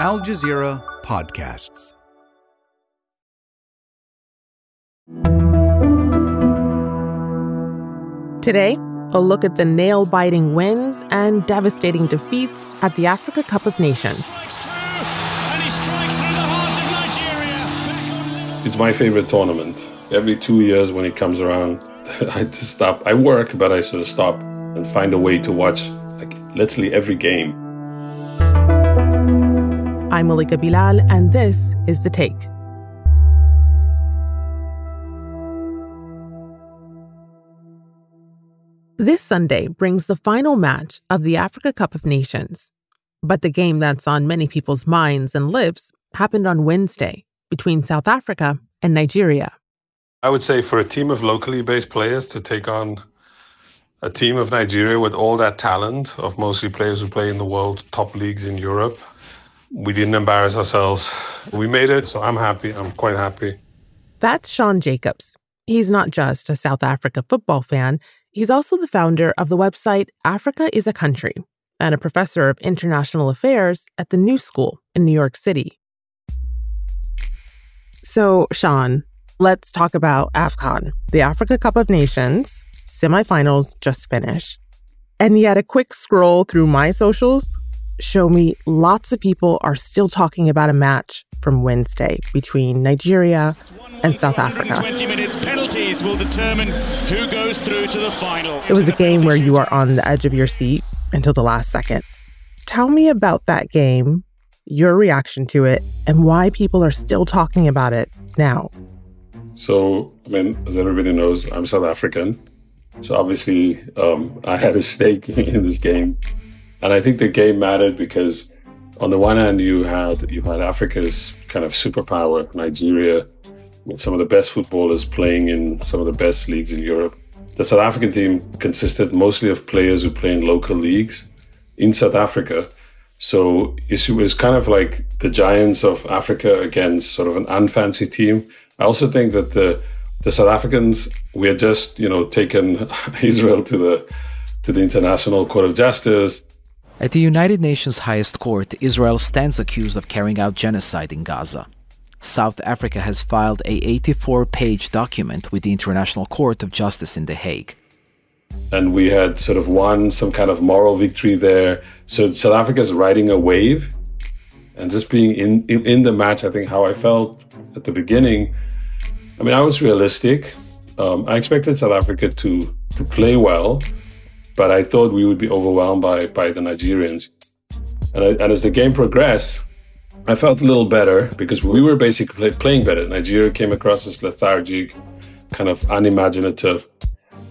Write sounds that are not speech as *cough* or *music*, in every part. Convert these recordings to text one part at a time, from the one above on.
Al Jazeera Podcasts. Today, a look at the nail biting wins and devastating defeats at the Africa Cup of Nations. It's my favorite tournament. Every two years when it comes around, *laughs* I just stop. I work, but I sort of stop and find a way to watch like literally every game. I'm Malika Bilal, and this is The Take. This Sunday brings the final match of the Africa Cup of Nations. But the game that's on many people's minds and lips happened on Wednesday between South Africa and Nigeria. I would say for a team of locally based players to take on a team of Nigeria with all that talent of mostly players who play in the world top leagues in Europe, we didn't embarrass ourselves. We made it, so I'm happy. I'm quite happy. That's Sean Jacobs. He's not just a South Africa football fan, he's also the founder of the website Africa is a Country and a professor of international affairs at the New School in New York City. So, Sean, let's talk about AFCON, the Africa Cup of Nations. Semifinals just finished. And yet, a quick scroll through my socials show me lots of people are still talking about a match from Wednesday between Nigeria and South Africa. 20 minutes penalties will determine who goes through to the final. It was a game where you are on the edge of your seat until the last second. Tell me about that game, your reaction to it, and why people are still talking about it now. So, I mean, as everybody knows, I'm South African. So obviously, um, I had a stake *laughs* in this game, and I think the game mattered because, on the one hand, you had you had Africa's kind of superpower, Nigeria, with some of the best footballers playing in some of the best leagues in Europe. The South African team consisted mostly of players who play in local leagues in South Africa. So it was kind of like the giants of Africa against sort of an unfancy team. I also think that the the South Africans we had just you know taken *laughs* Israel to the to the International Court of Justice. At the United Nations highest court, Israel stands accused of carrying out genocide in Gaza. South Africa has filed a 84-page document with the International Court of Justice in The Hague. And we had sort of won some kind of moral victory there. So South Africa is riding a wave. And just being in, in, in the match, I think how I felt at the beginning, I mean, I was realistic. Um, I expected South Africa to to play well, but I thought we would be overwhelmed by by the Nigerians. And, I, and as the game progressed, I felt a little better because we were basically playing better. Nigeria came across as lethargic, kind of unimaginative.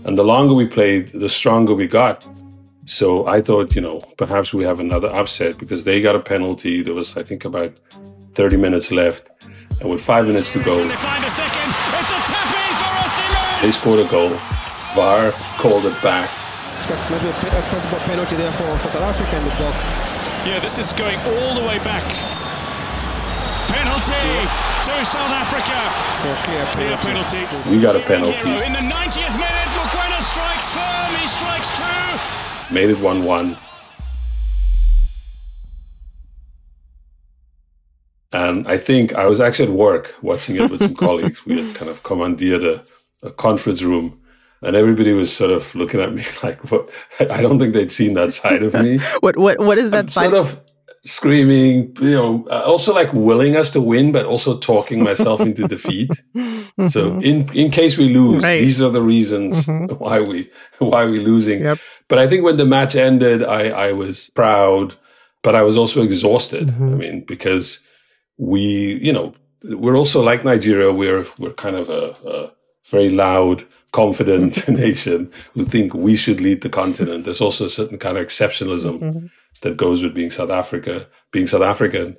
And the longer we played, the stronger we got. So I thought, you know, perhaps we have another upset because they got a penalty. There was, I think, about 30 minutes left. And with five minutes to go, They find a second. It's a tap in for Osimhen. they scored a goal. VAR called it back. So maybe a, a possible penalty there for, for South Africa in the box. Yeah, this is going all the way back. Penalty to South Africa. Yeah, clear Clear penalty. penalty. We got a penalty. In the 90th minute, Mokoena strikes firm. He strikes true. Made it 1 1. And I think I was actually at work watching it with some *laughs* colleagues. We had kind of commandeered a, a conference room and everybody was sort of looking at me *laughs* like, what? I don't think they'd seen that side of me. *laughs* What what what is that I'm sort of screaming, you know, uh, also like willing us to win, but also talking myself into defeat. *laughs* Mm-hmm. So in in case we lose, Right. these are the reasons mm-hmm. why we why we losing. Yep. But I think when the match ended, I I was proud, but I was also exhausted. I mm-hmm. mean, because we, you know, we're also like Nigeria. We're we're kind of a, a very loud, confident *laughs* nation who think we should lead the continent. There's also a certain kind of exceptionalism that goes with being South Africa, being South African.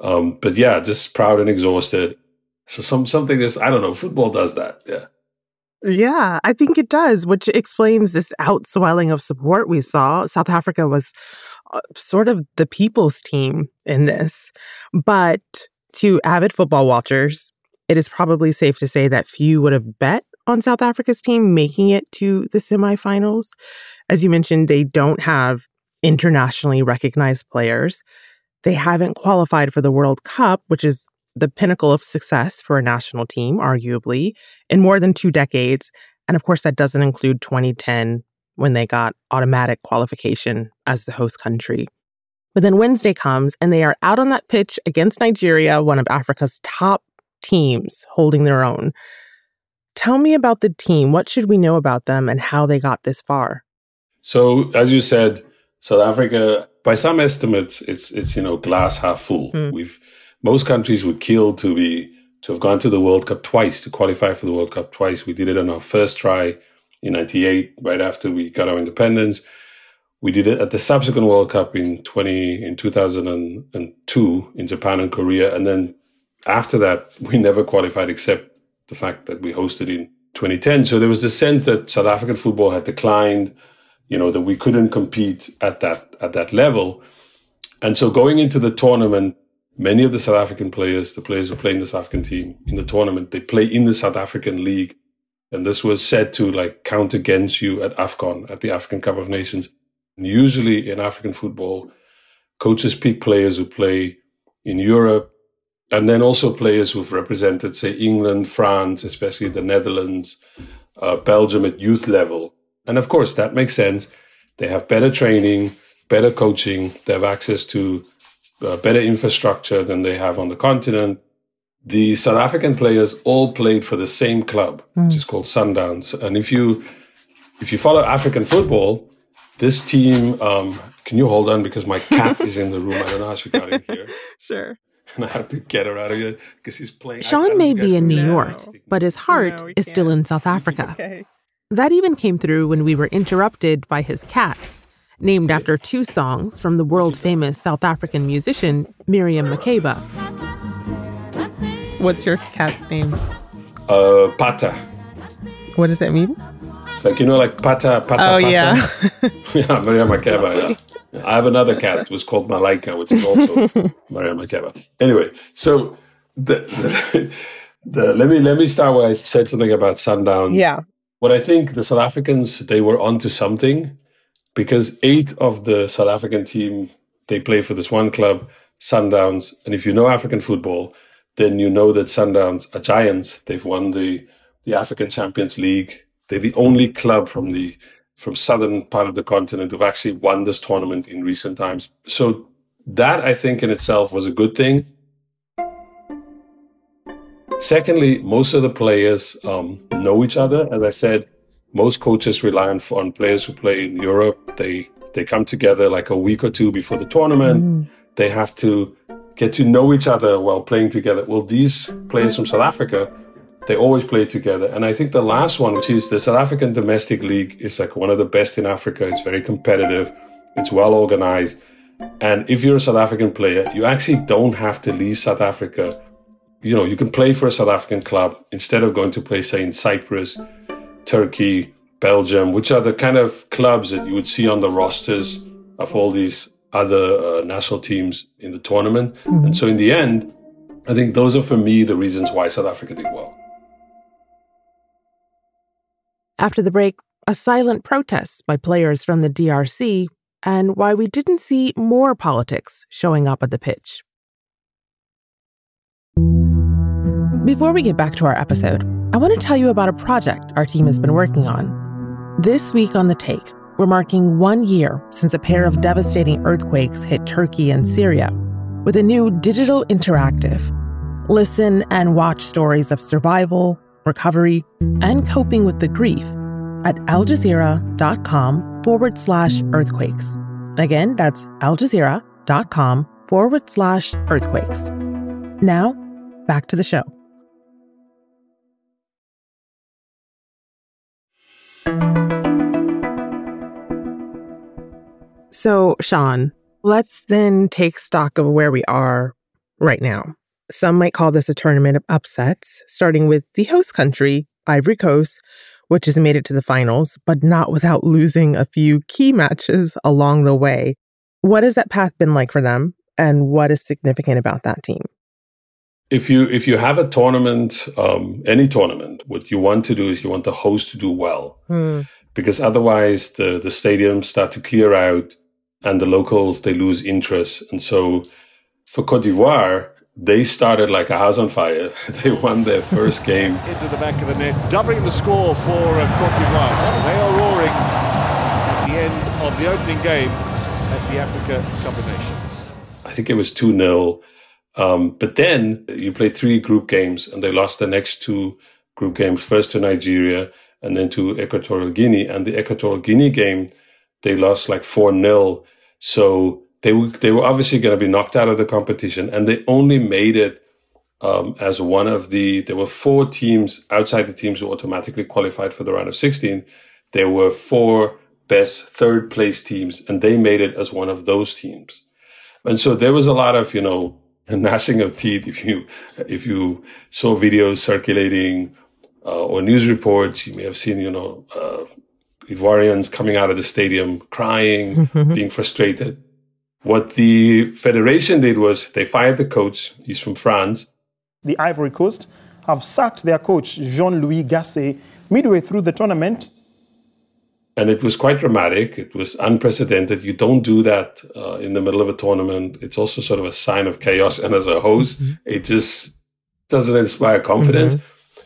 Um, but yeah, just proud and exhausted. So some something that's I don't know. Football does that. Yeah. Yeah, I think it does, which explains this outswelling of support we saw. South Africa was uh, sort of the people's team in this. But to avid football watchers, it is probably safe to say that few would have bet on South Africa's team making it to the semifinals. As you mentioned, they don't have internationally recognized players. They haven't qualified for the World Cup, which is the pinnacle of success for a national team, arguably, in more than two decades. And of course, that doesn't include 2010 when they got automatic qualification as the host country. But then Wednesday comes and they are out on that pitch against Nigeria, one of Africa's top teams holding their own. Tell me about the team. What should we know about them and how they got this far? So, as you said, South Africa, by some estimates, it's it's you know glass half full. Mm. We've most countries would kill to be to have gone to the World Cup twice, to qualify for the World Cup twice. We did it on our first try in '98, right after we got our independence. We did it at the subsequent World Cup in 20 in 2002 in Japan and Korea, and then after that, we never qualified except the fact that we hosted in 2010. So there was the sense that South African football had declined you know that we couldn't compete at that at that level. And so going into the tournament many of the south african players the players who play in the south african team in the tournament they play in the south african league. And this was said to like count against you at afcon at the african cup of nations. And usually in african football coaches pick players who play in europe and then also players who've represented say england france especially the netherlands uh, belgium at youth level and of course, that makes sense. They have better training, better coaching, they have access to uh, better infrastructure than they have on the continent. The South African players all played for the same club, mm. which is called Sundowns. And if you if you follow African football, this team, um, can you hold on because my cat *laughs* is in the room. I don't know how she got in here. Sure. And I have to get her out of here because she's playing. Sean may be in New York, but his heart no, is still in South Africa. *laughs* Okay. That even came through when we were interrupted by his cats, named after two songs from the world famous South African musician Miriam Makeba. What's your cat's name? Uh, Pata. What does that mean? It's like, you know, like Pata, Pata, Oh, Pata. yeah. *laughs* yeah, Miriam Makeba, yeah. I have another cat It was called Malaika, which is also *laughs* Miriam Makeba. Anyway, so the, the, *laughs* the, let me let me start where I said something about sundown. Yeah. What I think the South Africans, they were onto something because eight of the South African team, they play for this one club, Sundowns. And if you know African football, then you know that Sundowns are giants. They've won the, the African Champions League. They're the only club from the from southern part of the continent who've actually won this tournament in recent times. So that I think in itself was a good thing. Secondly, most of the players um, know each other. As I said, most coaches rely on, on players who play in Europe. They they come together like a week or two before the tournament. Mm. They have to get to know each other while playing together. Well, these players from South Africa, they always play together. And I think the last one, which is the South African domestic league, is like one of the best in Africa. It's very competitive. It's well organized. And if you're a South African player, you actually don't have to leave South Africa you know, you can play for a South African club instead of going to play, say, in Cyprus, Turkey, Belgium, which are the kind of clubs that you would see on the rosters of all these other uh, national teams in the tournament. Mm-hmm. And so, in the end, I think those are for me the reasons why South Africa did well. After the break, a silent protest by players from the DRC and why we didn't see more politics showing up at the pitch. Before we get back to our episode, I want to tell you about a project our team has been working on. This week on The Take, we're marking one year since a pair of devastating earthquakes hit Turkey and Syria with a new digital interactive. Listen and watch stories of survival, recovery, and coping with the grief at aljazeera.com forward slash earthquakes. Again, that's aljazeera.com forward slash earthquakes. Now, back to the show. So, Sean, let's then take stock of where we are right now. Some might call this a tournament of upsets, starting with the host country, Ivory Coast, which has made it to the finals, but not without losing a few key matches along the way. What has that path been like for them, and what is significant about that team? If you if you have a tournament, um, any tournament, what you want to do is you want the host to do well, hmm. because otherwise the the stadiums start to clear out and the locals they lose interest and so For Cote d'Ivoire, they started like a house on fire. *laughs* they won their first game. *laughs* Into the back of the net, doubling the score for uh, Cote d'Ivoire. They are roaring at the end of the opening game at the Africa Cup of Nations. I think it was 2 0. Um, but then you played three group games and they lost the next two group games, first to Nigeria and then to Equatorial Guinea. And the Equatorial Guinea game, they lost like 4 0. So they were, they were obviously going to be knocked out of the competition. And they only made it um, as one of the, there were four teams outside the teams who automatically qualified for the round of 16. There were four best third place teams, and they made it as one of those teams. And so there was a lot of, you know, *laughs* gnashing of teeth if you if you saw videos circulating uh, or news reports you may have seen you know uh, Ivoirians coming out of the stadium crying *laughs* being frustrated what the federation did was they fired the coach he's from France the Ivory Coast have sacked their coach Jean-Louis Gasset midway through the tournament and it was quite dramatic. It was unprecedented. You don't do that uh, in the middle of a tournament. It's also sort of a sign of chaos. And as a host, mm-hmm. it just doesn't inspire confidence. Mm-hmm.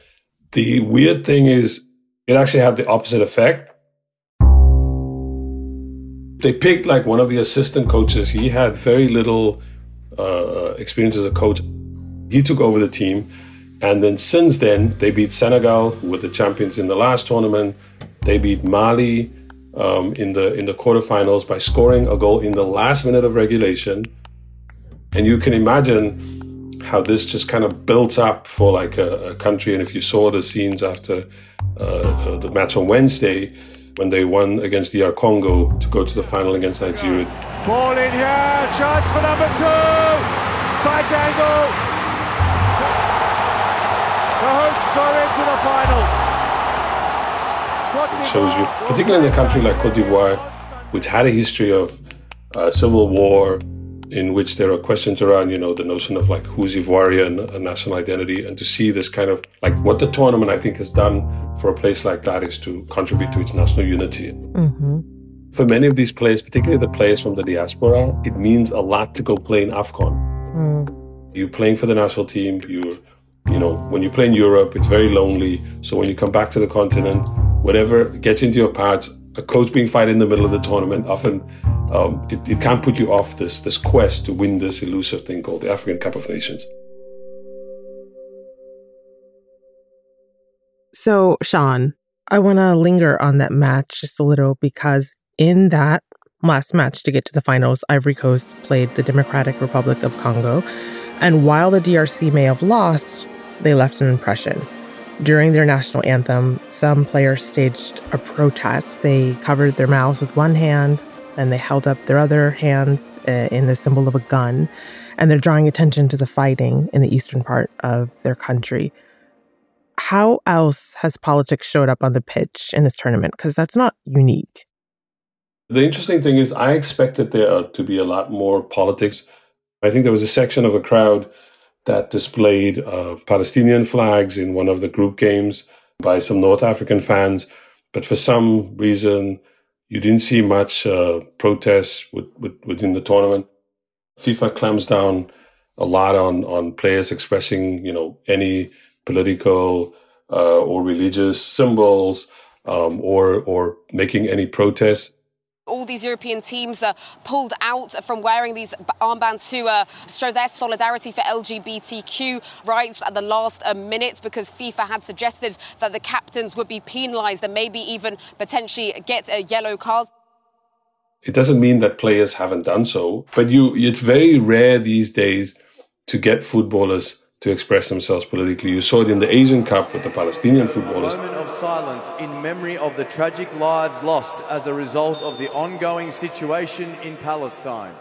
The weird thing is, it actually had the opposite effect. They picked like one of the assistant coaches. He had very little uh, experience as a coach. He took over the team. And then since then, they beat Senegal, who were the champions in the last tournament. They beat Mali um, in the in the quarterfinals by scoring a goal in the last minute of regulation, and you can imagine how this just kind of built up for like a, a country. And if you saw the scenes after uh, uh, the match on Wednesday, when they won against DR Congo to go to the final against Nigeria. Ball in here, chance for number two, tight angle. The hosts are into the final. It shows you, particularly in a country like Cote d'Ivoire, which had a history of uh, civil war, in which there are questions around, you know, the notion of like who's Ivorian, a national identity, and to see this kind of like what the tournament I think has done for a place like that is to contribute to its national unity. Mm-hmm. For many of these players, particularly the players from the diaspora, it means a lot to go play in AFCON. Mm. You're playing for the national team. you're, you know, when you play in Europe, it's very lonely. So when you come back to the continent, whatever gets into your parts, a coach being fired in the middle of the tournament often um, it, it can't put you off this this quest to win this elusive thing called the African Cup of Nations. So, Sean, I want to linger on that match just a little because in that last match to get to the finals, Ivory Coast played the Democratic Republic of Congo. And while the DRC may have lost, they left an impression. During their national anthem, some players staged a protest. They covered their mouths with one hand and they held up their other hands uh, in the symbol of a gun. And they're drawing attention to the fighting in the eastern part of their country. How else has politics showed up on the pitch in this tournament? Because that's not unique. The interesting thing is, I expected there to be a lot more politics. I think there was a section of the crowd that displayed uh, Palestinian flags in one of the group games by some North African fans. But for some reason, you didn't see much uh, protests with, with, within the tournament. FIFA clamps down a lot on, on players expressing, you know, any political uh, or religious symbols um, or or making any protests all these European teams uh, pulled out from wearing these armbands to uh, show their solidarity for LGBTQ rights at the last uh, minute because FIFA had suggested that the captains would be penalised and maybe even potentially get a yellow card. It doesn't mean that players haven't done so, but you, it's very rare these days to get footballers to express themselves politically. You saw it in the Asian Cup with the Palestinian footballers. A moment of silence in memory of the tragic lives lost as a result of the ongoing situation in Palestine.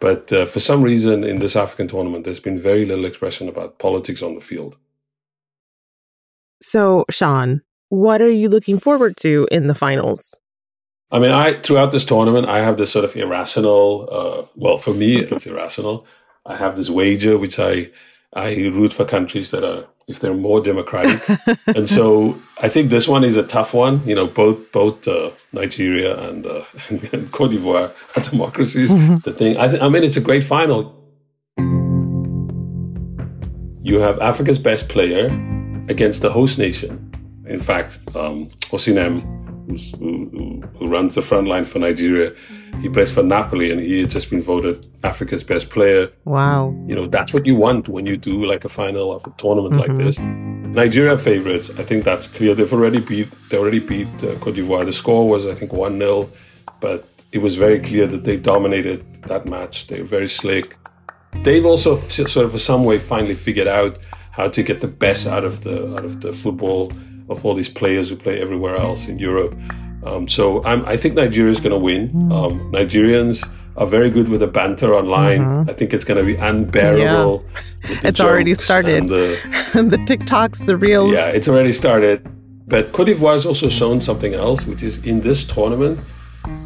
But uh, for some reason in this African tournament, there's been very little expression about politics on the field. So, Sean, what are you looking forward to in the finals? I mean, I throughout this tournament, I have this sort of irrational. Uh, well, for me, it's irrational. I have this wager, which I I root for countries that are if they're more democratic. *laughs* and so I think this one is a tough one. You know, both both uh, Nigeria and, uh, *laughs* and Cote d'Ivoire are democracies. Mm-hmm. *laughs* The thing I, th- I mean, it's a great final. You have Africa's best player against the host nation. In fact, um, Osimhen Osimhen, who, who runs the front line for Nigeria, he plays for Napoli and he had just been voted Africa's best player. Wow. You know, that's what you want when you do like a final of a tournament mm-hmm. like this. Nigeria favorites, I think that's clear. They've already beat they already beat uh, Cote d'Ivoire. The score was I think 1-0, but it was very clear that they dominated that match. They were very slick. They've also sort of in some way finally figured out how to get the best out of the out of the football of all these players who play everywhere else in Europe. Um, so I'm, i think Nigeria is going to win. Mm. Um, Nigerians are very good with the banter online. Mm-hmm. I think it's going to be unbearable. Yeah. *laughs* It's already started. The, *laughs* the TikToks, the reels. Yeah, it's already started. But Cote d'Ivoire has also shown something else, which is in this tournament,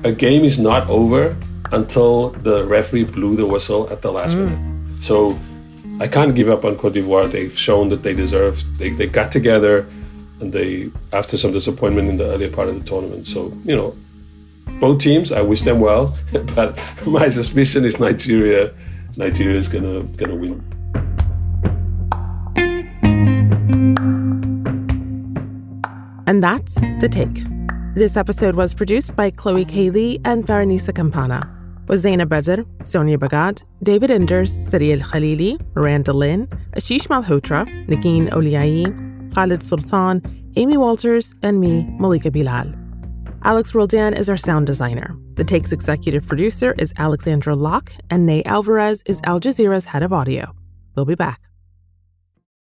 a game is not over until the referee blew the whistle at the last mm. minute. So I can't give up on Cote d'Ivoire. They've shown that they deserve. They, they got together, and they after some disappointment in the earlier part of the tournament. So you know, both teams. I wish them well, *laughs* but *laughs* my suspicion is Nigeria. Nigeria is gonna gonna win. And that's the take. This episode was produced by Chloe K. Li and Fahrinisa Campana, with Zainab Badr, Sonia Bhagat, David Enders, Sari Al Khalili, Miranda Lynn, Ashish Malhotra, Negin Owliaei, Khalid Sultan, Amy Walters, and me, Malika Bilal. Alex Roldan is our sound designer. The Take's executive producer is Alexandra Locke, and Ney Alvarez is Al Jazeera's head of audio. We'll be back.